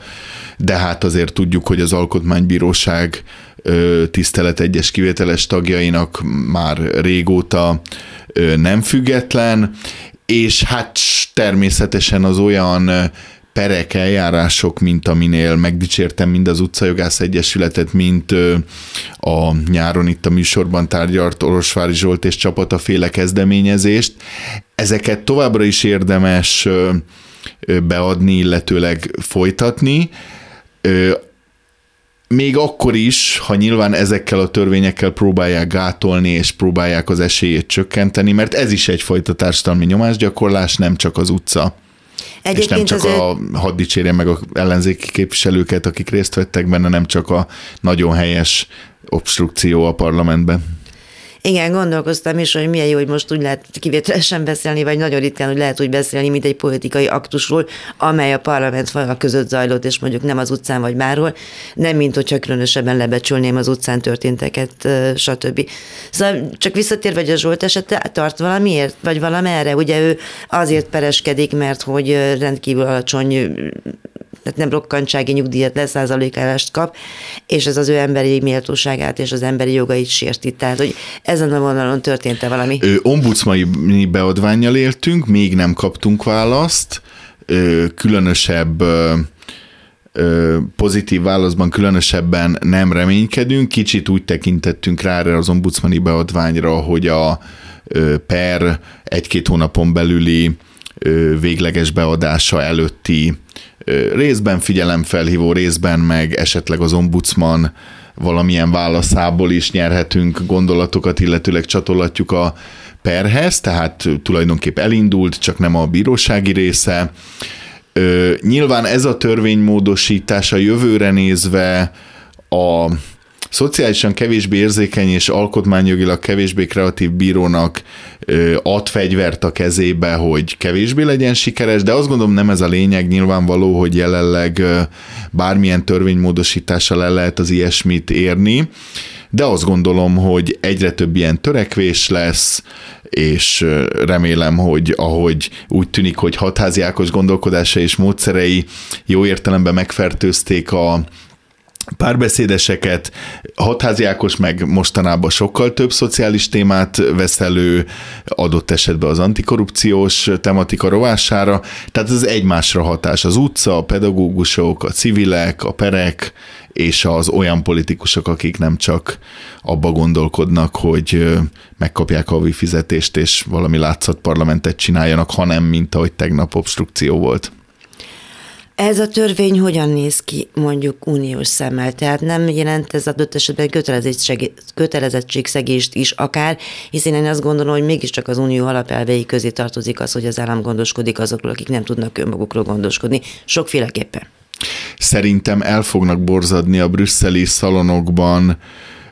de hát azért tudjuk, hogy az Alkotmánybíróság tisztelet egyes kivételes tagjainak már régóta nem független, és hát természetesen az olyan perek, eljárások, mint aminél megdicsértem mind az utcajogász egyesületet, mint a nyáron itt a műsorban tárgyalt Orosvári Zsolt és csapata féle kezdeményezést. Ezeket továbbra is érdemes beadni, illetőleg folytatni még akkor is, ha nyilván ezekkel a törvényekkel próbálják gátolni, és próbálják az esélyét csökkenteni, mert ez is egyfajta társadalmi nyomásgyakorlás, nem csak az utca. Egyébként és nem csak azért... a, hadd dicsérjem meg a ellenzéki képviselőket, akik részt vettek benne, nem csak a nagyon helyes obstrukció a parlamentben. Igen, gondolkoztam is, hogy milyen jó, hogy most úgy lehet kivételesen beszélni, vagy nagyon ritkán hogy lehet úgy beszélni, mint egy politikai aktusról, amely a parlament falak között zajlott, és mondjuk nem az utcán vagy bárhol, nem mint hogyha különösebben lebecsülném az utcán történteket, stb. Szóval csak visszatérve, hogy a Zsolt esete tart valamiért, vagy valamerre, ugye ő azért pereskedik, mert hogy rendkívül alacsony tehát nem rokkantsági nyugdíjat, leszázalékálást kap, és ez az ő emberi méltóságát és az emberi jogait sérti. Tehát, hogy ezen a vonalon történt-e valami? Ö, ombudsmani beadványjal éltünk, még nem kaptunk választ, ö, különösebb pozitív válaszban különösebben nem reménykedünk, kicsit úgy tekintettünk rá erre az ombudsmani beadványra, hogy a per egy-két hónapon belüli végleges beadása előtti részben figyelemfelhívó, részben meg esetleg az ombudsman valamilyen válaszából is nyerhetünk gondolatokat, illetőleg csatolatjuk a perhez, tehát tulajdonképp elindult, csak nem a bírósági része. nyilván ez a törvénymódosítás a jövőre nézve a szociálisan kevésbé érzékeny és alkotmányjogilag kevésbé kreatív bírónak ad fegyvert a kezébe, hogy kevésbé legyen sikeres, de azt gondolom nem ez a lényeg, nyilvánvaló, hogy jelenleg bármilyen törvénymódosítással el lehet az ilyesmit érni, de azt gondolom, hogy egyre több ilyen törekvés lesz, és remélem, hogy ahogy úgy tűnik, hogy hatházi Ákos gondolkodása és módszerei jó értelemben megfertőzték a párbeszédeseket, Hatházi Ákos meg mostanában sokkal több szociális témát vesz elő, adott esetben az antikorrupciós tematika rovására, tehát ez egymásra hatás. Az utca, a pedagógusok, a civilek, a perek, és az olyan politikusok, akik nem csak abba gondolkodnak, hogy megkapják a fizetést, és valami látszat parlamentet csináljanak, hanem mint ahogy tegnap obstrukció volt. Ez a törvény hogyan néz ki mondjuk uniós szemmel? Tehát nem jelent ez adott esetben kötelezettségszegést is akár, hiszen én azt gondolom, hogy mégiscsak az unió alapelvei közé tartozik az, hogy az állam gondoskodik azokról, akik nem tudnak önmagukról gondoskodni. Sokféleképpen. Szerintem el fognak borzadni a brüsszeli szalonokban,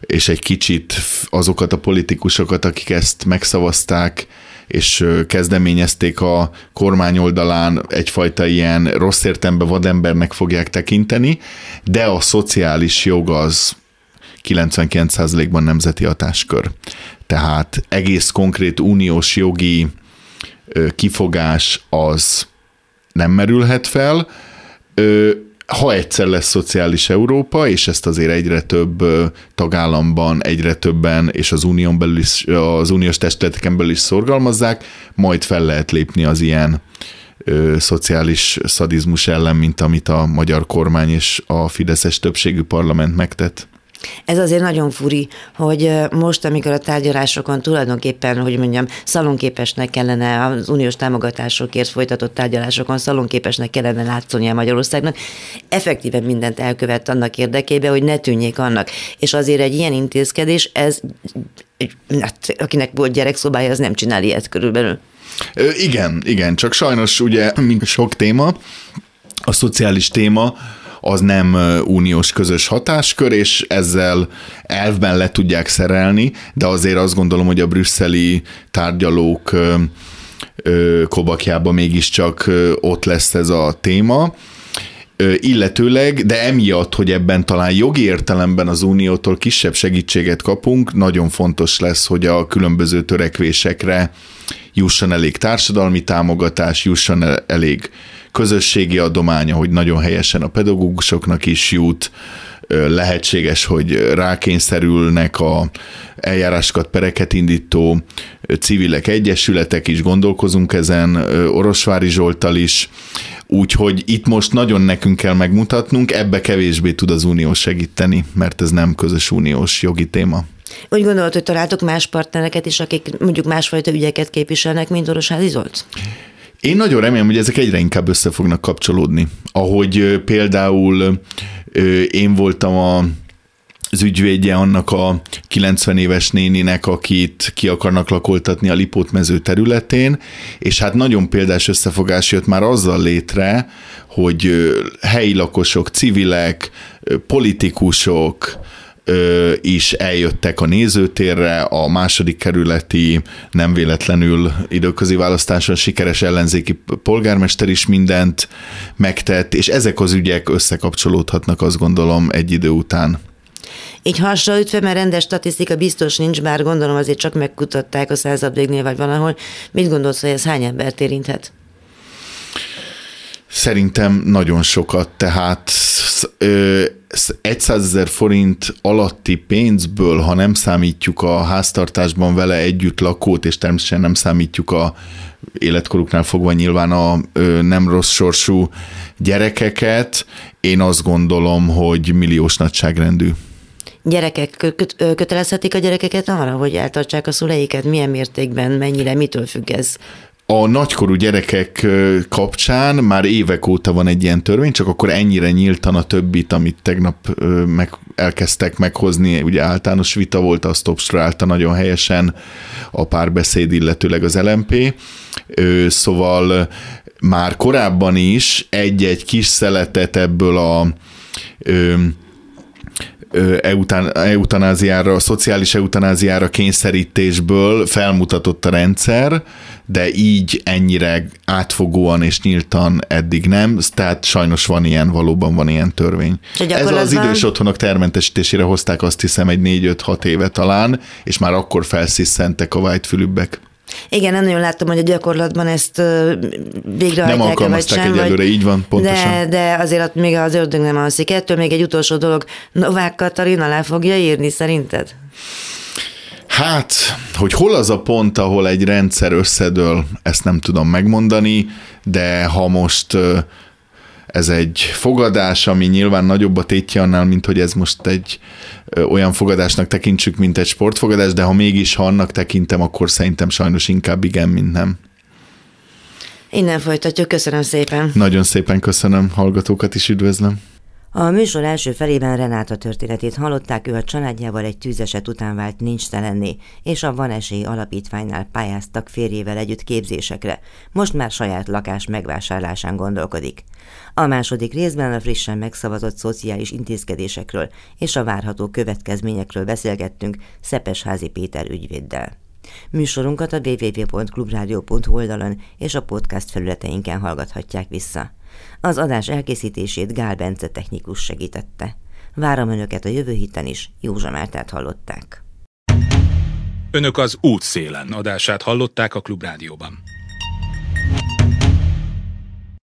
és egy kicsit azokat a politikusokat, akik ezt megszavazták, és kezdeményezték a kormány oldalán egyfajta ilyen rossz értembe vadembernek fogják tekinteni, de a szociális jog az 99%-ban nemzeti hatáskör. Tehát egész konkrét uniós jogi kifogás az nem merülhet fel. Ha egyszer lesz szociális Európa, és ezt azért egyre több tagállamban, egyre többen, és az unión belül is, az uniós testületeken belül is szorgalmazzák, majd fel lehet lépni az ilyen ö, szociális szadizmus ellen, mint amit a magyar kormány és a Fideszes többségű parlament megtett. Ez azért nagyon furi, hogy most, amikor a tárgyalásokon tulajdonképpen, hogy mondjam, szalonképesnek kellene az uniós támogatásokért folytatott tárgyalásokon szalonképesnek kellene látszónia Magyarországnak, effektíven mindent elkövet annak érdekében, hogy ne tűnjék annak. És azért egy ilyen intézkedés, ez hát, akinek volt gyerekszobája, az nem csinál ilyet körülbelül. Igen, igen, csak sajnos ugye, mint sok téma, a szociális téma, az nem uniós közös hatáskör, és ezzel elvben le tudják szerelni, de azért azt gondolom, hogy a brüsszeli tárgyalók kobakjában mégiscsak ott lesz ez a téma. Illetőleg, de emiatt, hogy ebben talán jogi értelemben az Uniótól kisebb segítséget kapunk, nagyon fontos lesz, hogy a különböző törekvésekre jusson elég társadalmi támogatás, jusson elég közösségi adománya, hogy nagyon helyesen a pedagógusoknak is jut, lehetséges, hogy rákényszerülnek a eljárásokat, pereket indító civilek, egyesületek is, gondolkozunk ezen, Orosvári Zsoltal is, úgyhogy itt most nagyon nekünk kell megmutatnunk, ebbe kevésbé tud az Unió segíteni, mert ez nem közös uniós jogi téma. Úgy gondolod, hogy találtok más partnereket is, akik mondjuk másfajta ügyeket képviselnek, mint Orosházi Zolt? Én nagyon remélem, hogy ezek egyre inkább össze fognak kapcsolódni. Ahogy például én voltam a az ügyvédje annak a 90 éves néninek, akit ki akarnak lakoltatni a Lipót mező területén, és hát nagyon példás összefogás jött már azzal létre, hogy helyi lakosok, civilek, politikusok, ö, is eljöttek a nézőtérre, a második kerületi nem véletlenül időközi választáson sikeres ellenzéki polgármester is mindent megtett, és ezek az ügyek összekapcsolódhatnak azt gondolom egy idő után. Így hasonlítva, mert rendes statisztika biztos nincs, bár gondolom azért csak megkutatták a század végnél vagy valahol. Mit gondolsz, hogy ez hány embert érinthet? Szerintem nagyon sokat, tehát 100 ezer forint alatti pénzből, ha nem számítjuk a háztartásban vele együtt lakót, és természetesen nem számítjuk a életkoruknál fogva nyilván a nem rossz sorsú gyerekeket, én azt gondolom, hogy milliós nagyságrendű. Gyerekek köt- kötelezhetik a gyerekeket arra, hogy eltartsák a szüleiket? Milyen mértékben, mennyire, mitől függ ez? A nagykorú gyerekek kapcsán már évek óta van egy ilyen törvény, csak akkor ennyire nyíltan a többit, amit tegnap meg, elkezdtek meghozni, ugye általános vita volt, azt obstruálta nagyon helyesen a párbeszéd, illetőleg az LMP. Szóval már korábban is egy-egy kis szeletet ebből a eutan, eutanáziára, a szociális eutanáziára kényszerítésből felmutatott a rendszer, de így ennyire átfogóan és nyíltan eddig nem, tehát sajnos van ilyen, valóban van ilyen törvény. Ez az idős otthonok termentesítésére hozták azt hiszem egy 4-5-6 éve talán, és már akkor felsziszentek a vágyfülübbek. Igen, nem nagyon láttam, hogy a gyakorlatban ezt végre Nem alkalmazták vagy sem, egyelőre, így van, pontosan. De, de azért ott még az ördög nem alszik. Ettől még egy utolsó dolog, Novák Katalin alá fogja írni, szerinted? Hát, hogy hol az a pont, ahol egy rendszer összedől, ezt nem tudom megmondani, de ha most ez egy fogadás, ami nyilván nagyobb a tétje annál, mint hogy ez most egy olyan fogadásnak tekintsük, mint egy sportfogadás, de ha mégis, ha annak tekintem, akkor szerintem sajnos inkább igen, mint nem. Innen folytatjuk, köszönöm szépen. Nagyon szépen köszönöm, hallgatókat is üdvözlöm. A műsor első felében Renáta történetét hallották, ő a családjával egy tűzeset után vált nincs telenné, és a Van Esély Alapítványnál pályáztak férjével együtt képzésekre. Most már saját lakás megvásárlásán gondolkodik. A második részben a frissen megszavazott szociális intézkedésekről és a várható következményekről beszélgettünk Szepesházi Péter ügyvéddel. Műsorunkat a www.clubradio.hu oldalon és a podcast felületeinken hallgathatják vissza. Az adás elkészítését Gál Bence technikus segítette. Várom Önöket a jövő héten is, Józsa Mártát hallották. Önök az útszélen adását hallották a Klubrádióban.